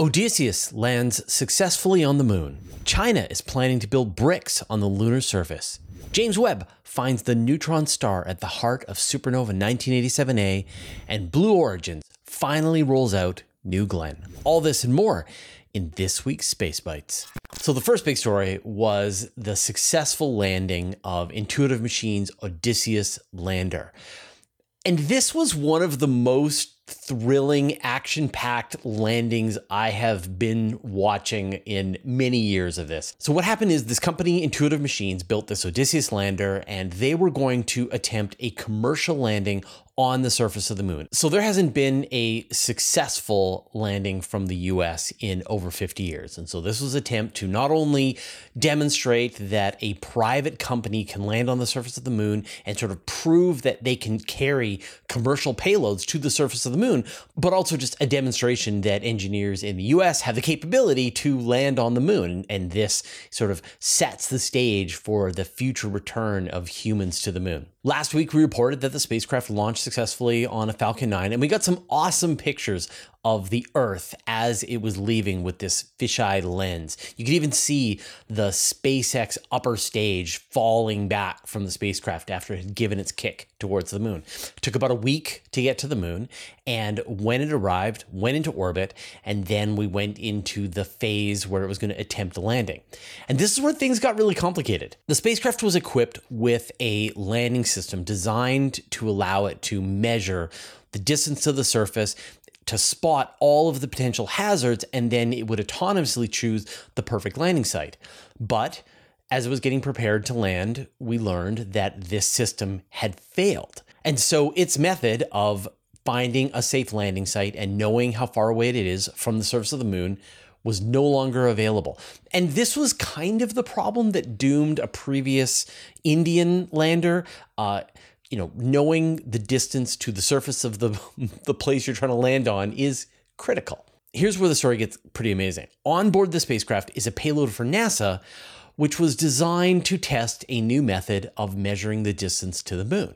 Odysseus lands successfully on the moon. China is planning to build bricks on the lunar surface. James Webb finds the neutron star at the heart of supernova 1987A, and Blue Origins finally rolls out New Glenn. All this and more in this week's Space Bites. So, the first big story was the successful landing of Intuitive Machines' Odysseus lander. And this was one of the most thrilling, action packed landings I have been watching in many years of this. So, what happened is this company, Intuitive Machines, built this Odysseus lander and they were going to attempt a commercial landing on the surface of the moon. So there hasn't been a successful landing from the US in over 50 years. And so this was an attempt to not only demonstrate that a private company can land on the surface of the moon and sort of prove that they can carry commercial payloads to the surface of the moon, but also just a demonstration that engineers in the US have the capability to land on the moon. And this sort of sets the stage for the future return of humans to the moon. Last week, we reported that the spacecraft launched successfully on a Falcon 9, and we got some awesome pictures of the Earth as it was leaving with this fisheye lens. You could even see the SpaceX upper stage falling back from the spacecraft after it had given its kick towards the moon. It took about a week to get to the moon, and when it arrived, went into orbit, and then we went into the phase where it was going to attempt landing. And this is where things got really complicated. The spacecraft was equipped with a landing system designed to allow it to measure the distance to the surface to spot all of the potential hazards, and then it would autonomously choose the perfect landing site. But as it was getting prepared to land, we learned that this system had failed. And so its method of finding a safe landing site and knowing how far away it is from the surface of the moon was no longer available. And this was kind of the problem that doomed a previous Indian lander. Uh, you know, knowing the distance to the surface of the, the place you're trying to land on is critical. Here's where the story gets pretty amazing. On board the spacecraft is a payload for NASA, which was designed to test a new method of measuring the distance to the moon.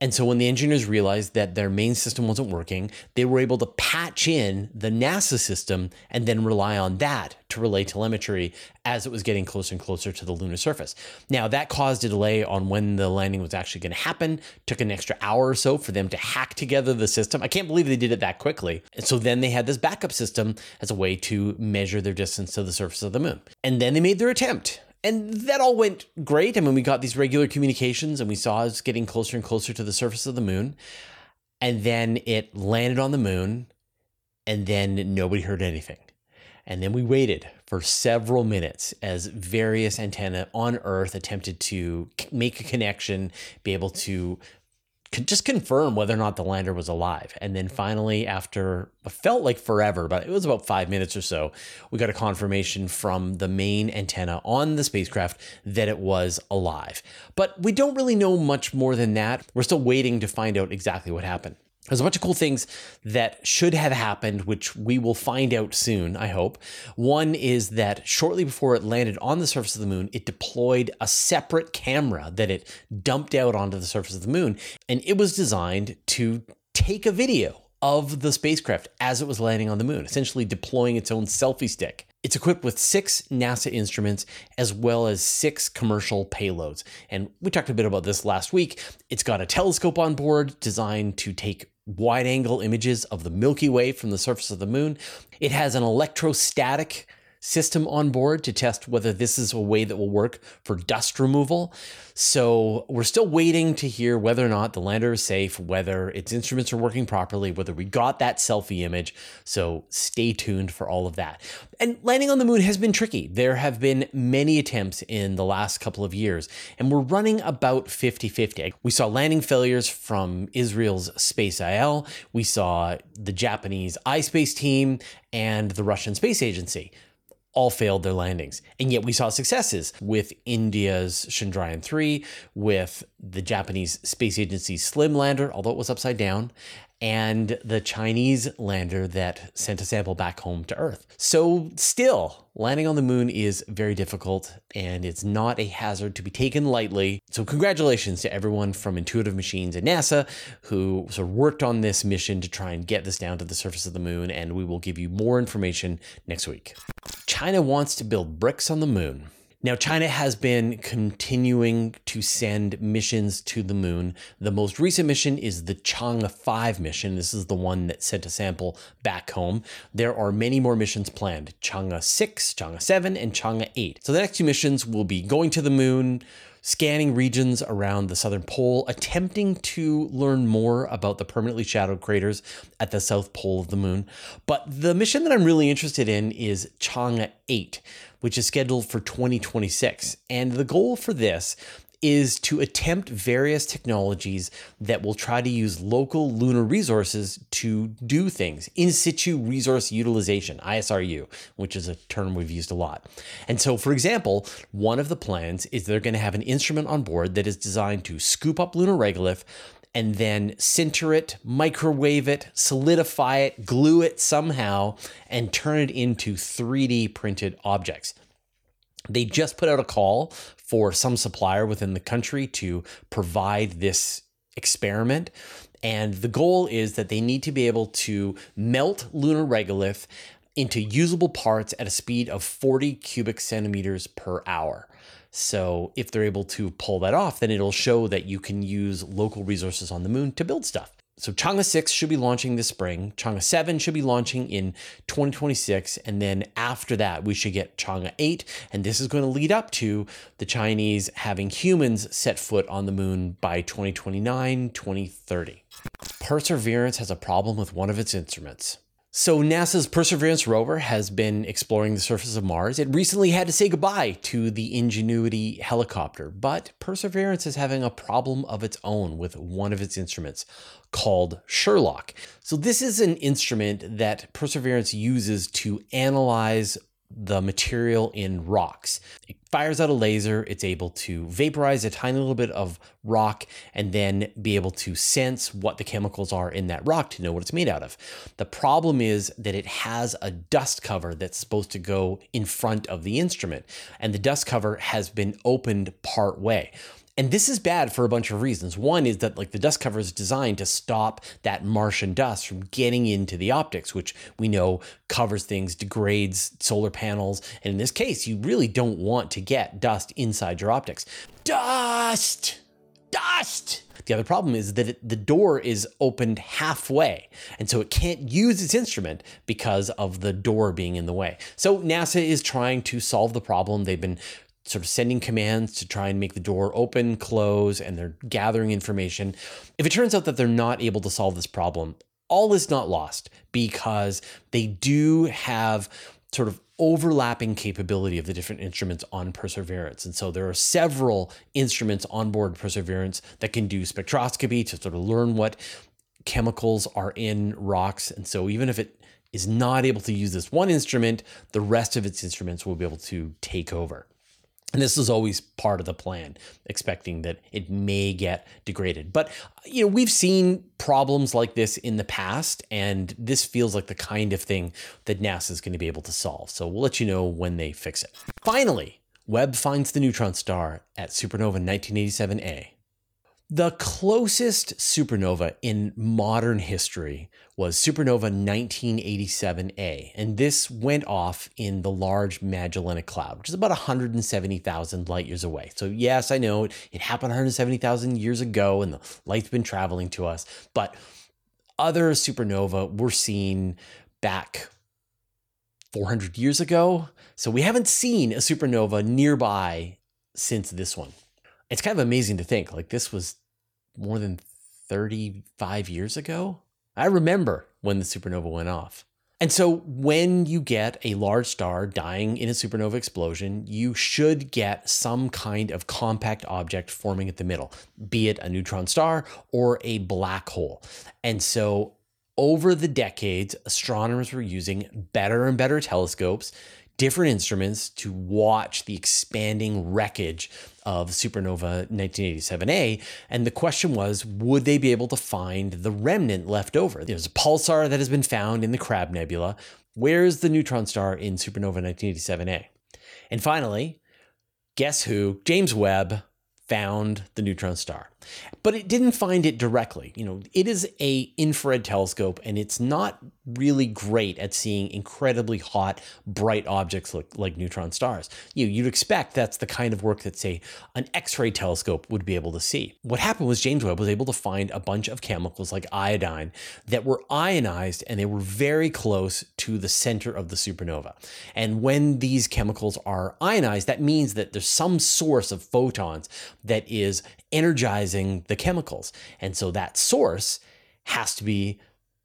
And so when the engineers realized that their main system wasn't working, they were able to patch in the NASA system and then rely on that to relay telemetry as it was getting closer and closer to the lunar surface. Now, that caused a delay on when the landing was actually going to happen. Took an extra hour or so for them to hack together the system. I can't believe they did it that quickly. And so then they had this backup system as a way to measure their distance to the surface of the moon. And then they made their attempt. And that all went great. I mean, we got these regular communications and we saw us getting closer and closer to the surface of the moon. And then it landed on the moon, and then nobody heard anything. And then we waited for several minutes as various antenna on Earth attempted to make a connection, be able to just confirm whether or not the lander was alive. And then mm-hmm. finally, after it felt like forever, but it was about five minutes or so, we got a confirmation from the main antenna on the spacecraft that it was alive. But we don't really know much more than that. We're still waiting to find out exactly what happened. There's a bunch of cool things that should have happened, which we will find out soon, I hope. One is that shortly before it landed on the surface of the moon, it deployed a separate camera that it dumped out onto the surface of the moon. And it was designed to take a video of the spacecraft as it was landing on the moon, essentially deploying its own selfie stick. It's equipped with six NASA instruments as well as six commercial payloads. And we talked a bit about this last week. It's got a telescope on board designed to take wide angle images of the Milky Way from the surface of the moon. It has an electrostatic system on board to test whether this is a way that will work for dust removal. So we're still waiting to hear whether or not the lander is safe, whether its instruments are working properly, whether we got that selfie image. So stay tuned for all of that. And landing on the moon has been tricky. There have been many attempts in the last couple of years, and we're running about 50 50. We saw landing failures from Israel's Space IL, we saw the Japanese iSpace team, and the Russian Space Agency all failed their landings. And yet we saw successes with India's Chandrayaan 3, with the Japanese Space Agency's Slim lander, although it was upside down, and the Chinese lander that sent a sample back home to Earth. So, still, landing on the moon is very difficult and it's not a hazard to be taken lightly. So, congratulations to everyone from Intuitive Machines and NASA who sort of worked on this mission to try and get this down to the surface of the moon. And we will give you more information next week. China wants to build bricks on the moon. Now, China has been continuing to send missions to the moon. The most recent mission is the Chang'e 5 mission. This is the one that sent a sample back home. There are many more missions planned Chang'e 6, Chang'e 7, and Chang'e 8. So the next two missions will be going to the moon, scanning regions around the southern pole, attempting to learn more about the permanently shadowed craters at the south pole of the moon. But the mission that I'm really interested in is Chang'e 8 which is scheduled for 2026. And the goal for this is to attempt various technologies that will try to use local lunar resources to do things. In situ resource utilization, ISRU, which is a term we've used a lot. And so, for example, one of the plans is they're going to have an instrument on board that is designed to scoop up lunar regolith and then sinter it, microwave it, solidify it, glue it somehow, and turn it into 3D printed objects. They just put out a call for some supplier within the country to provide this experiment. And the goal is that they need to be able to melt lunar regolith into usable parts at a speed of 40 cubic centimeters per hour. So if they're able to pull that off, then it'll show that you can use local resources on the moon to build stuff. So Chang'e 6 should be launching this spring. Chang'e 7 should be launching in 2026. And then after that, we should get Chang'e 8. And this is going to lead up to the Chinese having humans set foot on the moon by 2029, 2030. Perseverance has a problem with one of its instruments. So, NASA's Perseverance rover has been exploring the surface of Mars. It recently had to say goodbye to the Ingenuity helicopter, but Perseverance is having a problem of its own with one of its instruments called SHERLOC. So, this is an instrument that Perseverance uses to analyze the material in rocks. It fires out a laser, it's able to vaporize a tiny little bit of rock and then be able to sense what the chemicals are in that rock to know what it's made out of. The problem is that it has a dust cover that's supposed to go in front of the instrument, and the dust cover has been opened part way. And this is bad for a bunch of reasons. One is that like the dust cover is designed to stop that Martian dust from getting into the optics, which we know covers things, degrades solar panels. And in this case, you really don't want to get dust inside your optics. Dust! Dust! The other problem is that it, the door is opened halfway, and so it can't use its instrument because of the door being in the way. So NASA is trying to solve the problem. They've been sort of sending commands to try and make the door open, close, and they're gathering information. If it turns out that they're not able to solve this problem, all is not lost because they do have sort of overlapping capability of the different instruments on Perseverance. And so there are several instruments on board Perseverance that can do spectroscopy to sort of learn what chemicals are in rocks. And so even if it is not able to use this one instrument, the rest of its instruments will be able to take over. And this is always part of the plan, expecting that it may get degraded. But you know, we've seen problems like this in the past, and this feels like the kind of thing that NASA is going to be able to solve. So we'll let you know when they fix it. Finally, Webb finds the neutron star at supernova 1987A. The closest supernova in modern history was supernova 1987A, and this went off in the Large Magellanic Cloud, which is about 170,000 light years away. So, yes, I know it, happened 170,000 years ago, and the light's been traveling to us, but other supernova were seen back 400 years ago. So, we haven't seen a supernova nearby since this one it's kind of amazing to think like this was more than 35 years ago. I remember when the supernova went off. And so, when you get a large star dying in a supernova explosion, you should get some kind of compact object forming at the middle, be it a neutron star or a black hole. And so, over the decades, astronomers were using better and better telescopes different instruments to watch the expanding wreckage of supernova 1987A. And the question was, would they be able to find the remnant left over? There's a pulsar that has been found in the Crab Nebula. Where's the neutron star in supernova 1987A? And finally, guess who? James Webb found the neutron star but it didn't find it directly. You know it is a infrared telescope and it's not really great at seeing incredibly hot bright objects like, like neutron stars. You know, you'd expect that's the kind of work that say an x-ray telescope would be able to see. What happened was james webb was able to find a bunch of chemicals like iodine that were ionized and they were very close to the center of the supernova. And when these chemicals are ionized that means that there's some source of photons that is energizing the chemicals. And so that source has to be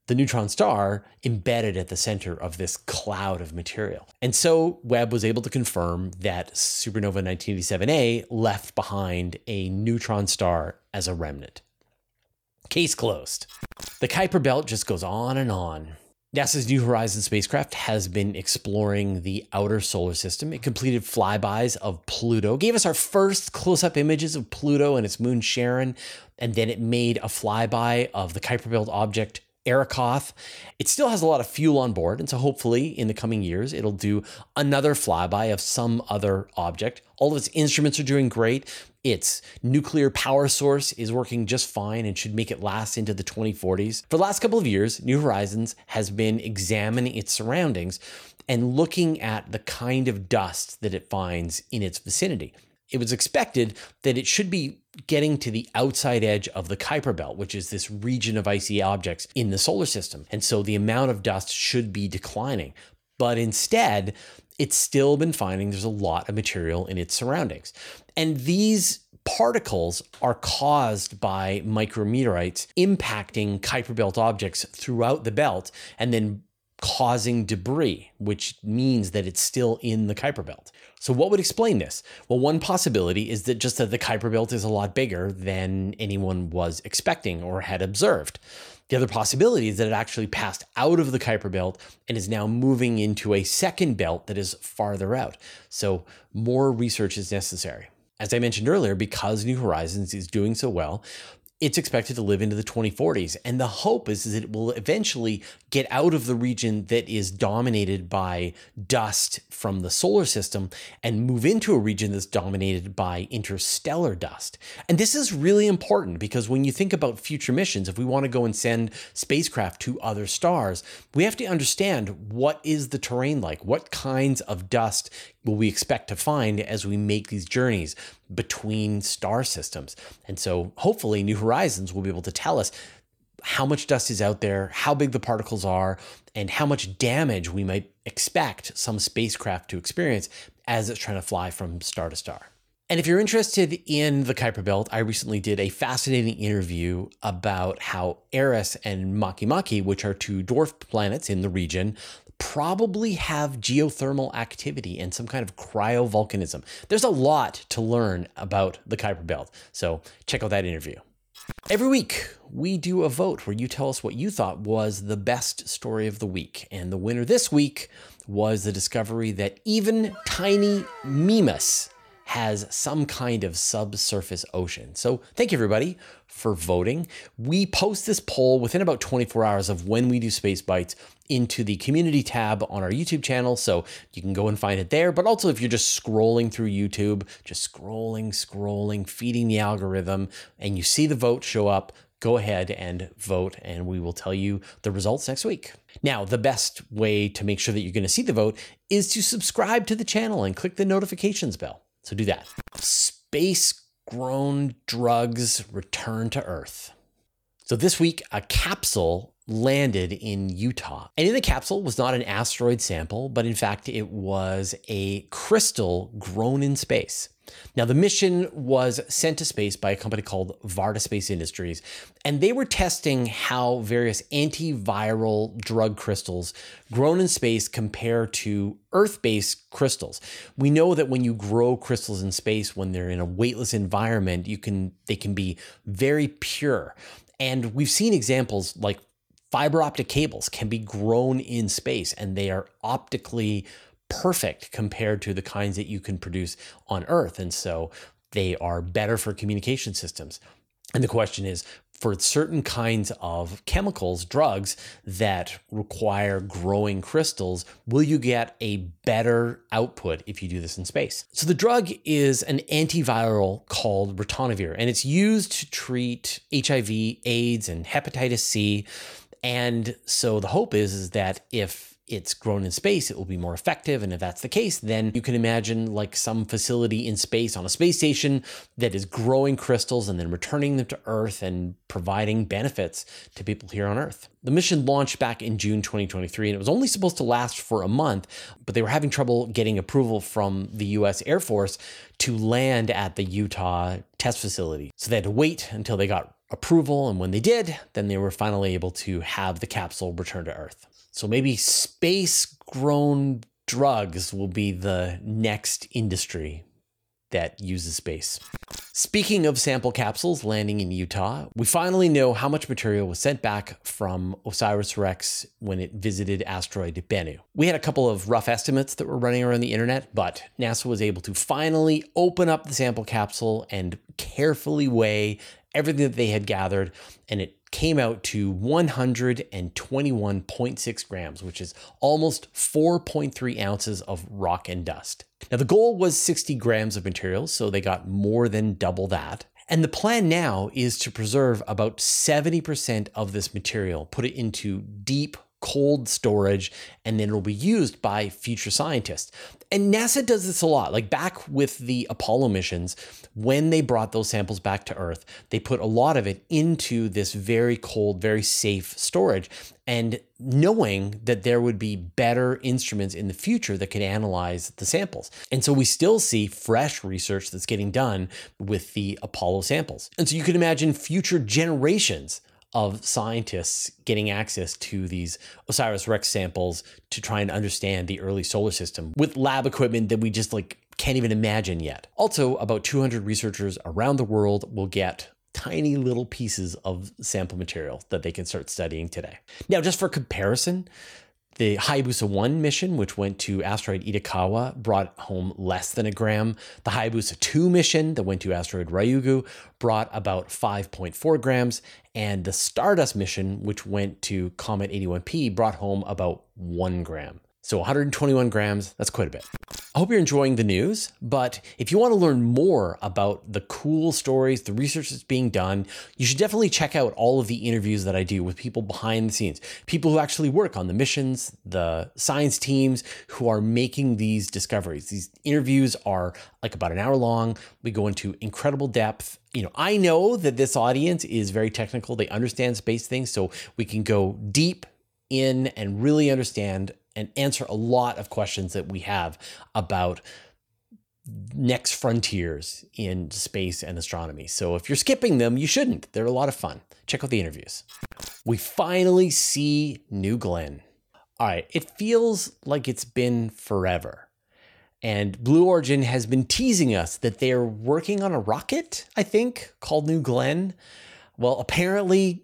the neutron star embedded at the center of this cloud of material. And so Webb was able to confirm that supernova 1987A left behind a neutron star as a remnant. Case closed. The Kuiper Belt just goes on and on. NASA's New Horizons spacecraft has been exploring the outer solar system. It completed flybys of Pluto, gave us our first close up images of Pluto and its moon Charon, and then it made a flyby of the Kuiper Belt object Arrokoth. It still has a lot of fuel on board, and so hopefully in the coming years it'll do another flyby of some other object. All of its instruments are doing great. Its nuclear power source is working just fine and should make it last into the 2040s. For the last couple of years, New Horizons has been examining its surroundings and looking at the kind of dust that it finds in its vicinity. It was expected that it should be getting to the outside edge of the Kuiper Belt, which is this region of icy objects in the solar system. And so the amount of dust should be declining. But instead, it's still been finding there's a lot of material in its surroundings. And these particles are caused by micrometeorites impacting Kuiper Belt objects throughout the belt and then causing debris, which means that it's still in the Kuiper Belt. So what would explain this? Well, one possibility is that just that the Kuiper Belt is a lot bigger than anyone was expecting or had observed. The other possibility is that it actually passed out of the Kuiper Belt and is now moving into a second belt that is farther out. So more research is necessary. As I mentioned earlier, because New Horizons is doing so well, it's expected to live into the 2040s. And the hope is, is that it will eventually get out of the region that is dominated by dust from the solar system and move into a region that's dominated by interstellar dust. And this is really important because when you think about future missions, if we want to go and send spacecraft to other stars, we have to understand what is the terrain like? What kinds of dust will we expect to find as we make these journeys between star systems? And so hopefully New Horizons will be able to tell us how much dust is out there, how big the particles are, and how much damage we might expect some spacecraft to experience as it's trying to fly from star to star. And if you're interested in the Kuiper Belt, I recently did a fascinating interview about how Eris and Makemake, which are two dwarf planets in the region, probably have geothermal activity and some kind of cryovolcanism. There's a lot to learn about the Kuiper Belt, so check out that interview. Every week, we do a vote where you tell us what you thought was the best story of the week. And the winner this week was the discovery that even tiny Mimas has some kind of subsurface ocean. So thank you, everybody, for voting. We post this poll within about 24 hours of when we do Space Bites into the community tab on our YouTube channel. So you can go and find it there. But also, if you're just scrolling through YouTube, just scrolling, scrolling, feeding the algorithm, and you see the vote show up, go ahead and vote, and we will tell you the results next week. Now, the best way to make sure that you're going to see the vote is to subscribe to the channel and click the notifications bell. So do that. Space grown drugs return to Earth. So this week, a capsule landed in Utah. And in the capsule was not an asteroid sample, but in fact, it was a crystal grown in space. Now, the mission was sent to space by a company called Varda Space Industries, and they were testing how various antiviral drug crystals grown in space compare to Earth based crystals. We know that when you grow crystals in space, when they're in a weightless environment, you can they can be very pure. And we've seen examples like fiber optic cables can be grown in space and they are optically perfect compared to the kinds that you can produce on Earth. And so they are better for communication systems. And the question is for certain kinds of chemicals, drugs that require growing crystals, will you get a better output if you do this in space? So the drug is an antiviral called ritonavir, and it's used to treat HIV, AIDS, and hepatitis C. And so the hope is, is that if it's grown in space, it will be more effective. And if that's the case, then you can imagine like some facility in space on a space station that is growing crystals and then returning them to Earth and providing benefits to people here on Earth. The mission launched back in June 2023 and it was only supposed to last for a month, but they were having trouble getting approval from the US Air Force to land at the Utah test facility. So they had to wait until they got approval. And when they did, then they were finally able to have the capsule return to Earth. So maybe space grown drugs will be the next industry that uses space. Speaking of sample capsules landing in Utah, we finally know how much material was sent back from OSIRIS REx when it visited asteroid Bennu. We had a couple of rough estimates that were running around the internet, but NASA was able to finally open up the sample capsule and carefully weigh everything that they had gathered, and it came out to 121.6 grams, which is almost 4.3 ounces of rock and dust. Now, the goal was 60 grams of material, so they got more than double that. And the plan now is to preserve about 70% of this material, put it into deep cold storage, and then it'll be used by future scientists. And NASA does this a lot. Like back with the Apollo missions, when they brought those samples back to Earth, they put a lot of it into this very cold, very safe storage. And knowing that there would be better instruments in the future that could analyze the samples. And so we still see fresh research that's getting done with the Apollo samples. And so you can imagine future generations of scientists getting access to these OSIRIS REx samples to try and understand the early solar system with lab equipment that we just like can't even imagine yet. Also, about 200 researchers around the world will get tiny little pieces of sample material that they can start studying today. Now, just for comparison, the Hayabusa 1 mission, which went to asteroid Itokawa, brought home less than a gram. The Hayabusa 2 mission that went to asteroid Ryugu brought about 5.4 grams. And the Stardust mission, which went to Comet 81P, brought home about 1 gram. So 121 grams, that's quite a bit. I hope you're enjoying the news, but if you want to learn more about the cool stories, the research that's being done, you should definitely check out all of the interviews that I do with people behind the scenes, people who actually work on the missions, the science teams who are making these discoveries. These interviews are like about an hour long. We go into incredible depth you know, I know that this audience is very technical. They understand space things, so we can go deep in and really understand and answer a lot of questions that we have about next frontiers in space and astronomy. So if you're skipping them, you shouldn't. They're a lot of fun. Check out the interviews. We finally see New Glenn. All right, it feels like it's been forever. And Blue Origin has been teasing us that they're working on a rocket, I think, called New Glenn. Well, apparently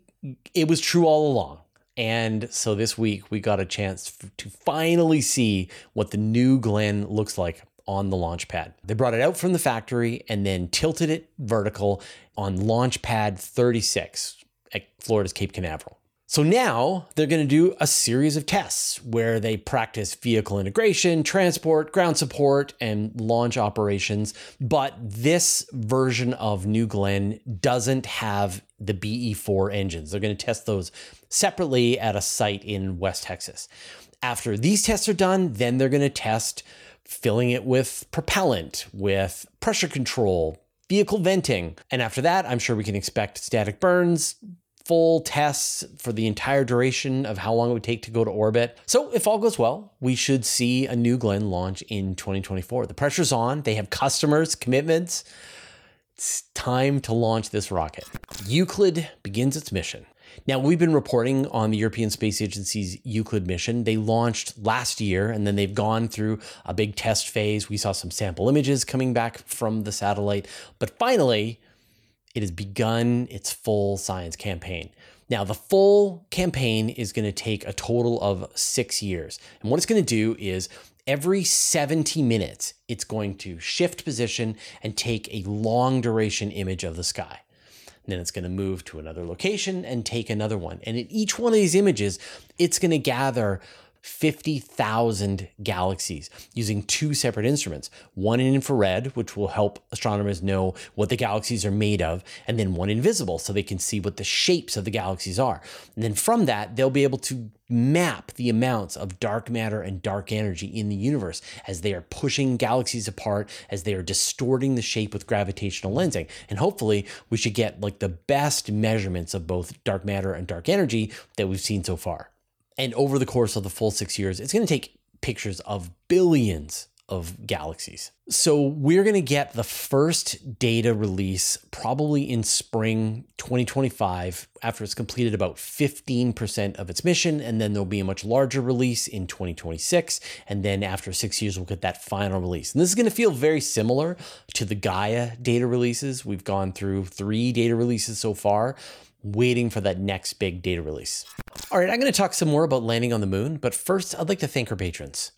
it was true all along. And so this week we got a chance to finally see what the new Glenn looks like on the launch pad. They brought it out from the factory and then tilted it vertical on launch pad 36 at Florida's Cape Canaveral. So now they're going to do a series of tests where they practice vehicle integration, transport, ground support, and launch operations. But this version of New Glenn doesn't have the BE4 engines. They're going to test those separately at a site in West Texas. After these tests are done, then they're going to test filling it with propellant, with pressure control, vehicle venting. And after that, I'm sure we can expect static burns, full tests for the entire duration of how long it would take to go to orbit. So, if all goes well, we should see a new Glenn launch in 2024. The pressure's on, they have customers, commitments. It's time to launch this rocket. Euclid begins its mission. Now, we've been reporting on the European Space Agency's Euclid mission. They launched last year and then they've gone through a big test phase. We saw some sample images coming back from the satellite. But finally, it has begun its full science campaign. Now, the full campaign is going to take a total of six years. And what it's going to do is every 70 minutes, it's going to shift position and take a long duration image of the sky. And then it's going to move to another location and take another one. And in each one of these images, it's going to gather 50,000 galaxies using two separate instruments one in infrared, which will help astronomers know what the galaxies are made of, and then one invisible, so they can see what the shapes of the galaxies are. And then from that, they'll be able to map the amounts of dark matter and dark energy in the universe as they are pushing galaxies apart, as they are distorting the shape with gravitational lensing. And hopefully, we should get like the best measurements of both dark matter and dark energy that we've seen so far. And over the course of the full six years, it's going to take pictures of billions of galaxies. So we're going to get the first data release probably in spring 2025 after it's completed about 15% of its mission. And then there'll be a much larger release in 2026. And then after six years, we'll get that final release. And this is going to feel very similar to the Gaia data releases. We've gone through three data releases so far waiting for that next big data release. All right, I'm going to talk some more about landing on the moon, but first, I'd like to thank our patrons.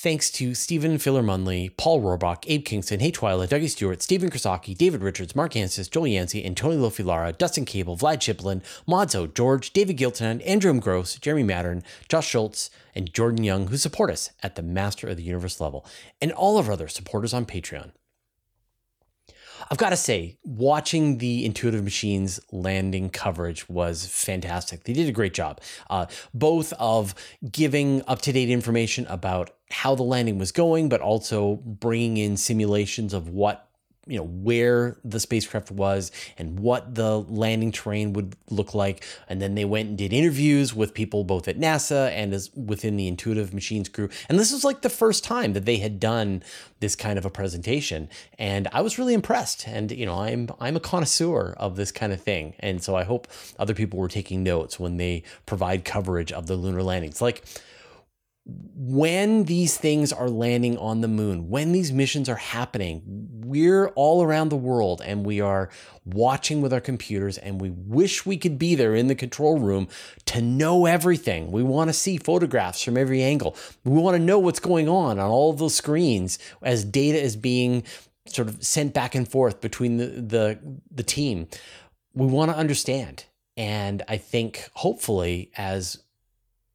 Thanks to Stephen Filler Munley, Paul Rohrbach, Abe Kingston, Hey Twyla, Dougie Stewart, Stephen Krasaki, David Richards, Mark Ansis, Joel Yancey, Antonio Lofilara, Dustin Cable, Vlad Chiplin, Modzo, George, David Gilton, Andrew M. Gross, Jeremy Mattern, Josh Schultz, and Jordan Young, who support us at the Master of the Universe level, and all of our other supporters on Patreon. I've got to say, watching the Intuitive Machines landing coverage was fantastic. They did a great job, uh, both of giving up to date information about how the landing was going, but also bringing in simulations of what you know where the spacecraft was and what the landing terrain would look like. And then they went and did interviews with people both at NASA and as within the intuitive machines crew. And this was like the first time that they had done this kind of a presentation. And I was really impressed. And you know I'm I'm a connoisseur of this kind of thing. And so I hope other people were taking notes when they provide coverage of the lunar landings. Like when these things are landing on the moon, when these missions are happening, we're all around the world and we are watching with our computers and we wish we could be there in the control room to know everything. We want to see photographs from every angle. We want to know what's going on on all of those screens as data is being sort of sent back and forth between the, the, the team. We want to understand. And I think hopefully as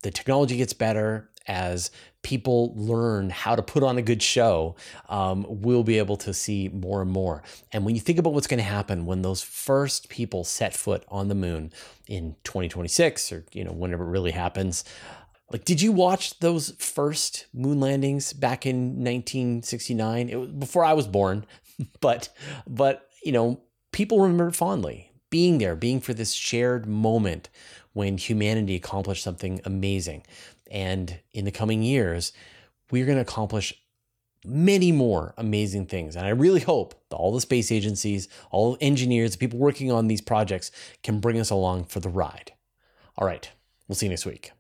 the technology gets better, as people learn how to put on a good show, um, we'll be able to see more and more. And when you think about what's going to happen when those first people set foot on the moon in 2026 or you know whenever it really happens, like did you watch those first moon landings back in 1969? It was before I was born, but but you know people remember fondly being there, being for this shared moment when humanity accomplished something amazing. And in the coming years, we're going to accomplish many more amazing things. And I really hope that all the space agencies, all engineers, the people working on these projects can bring us along for the ride. All right, we'll see you next week.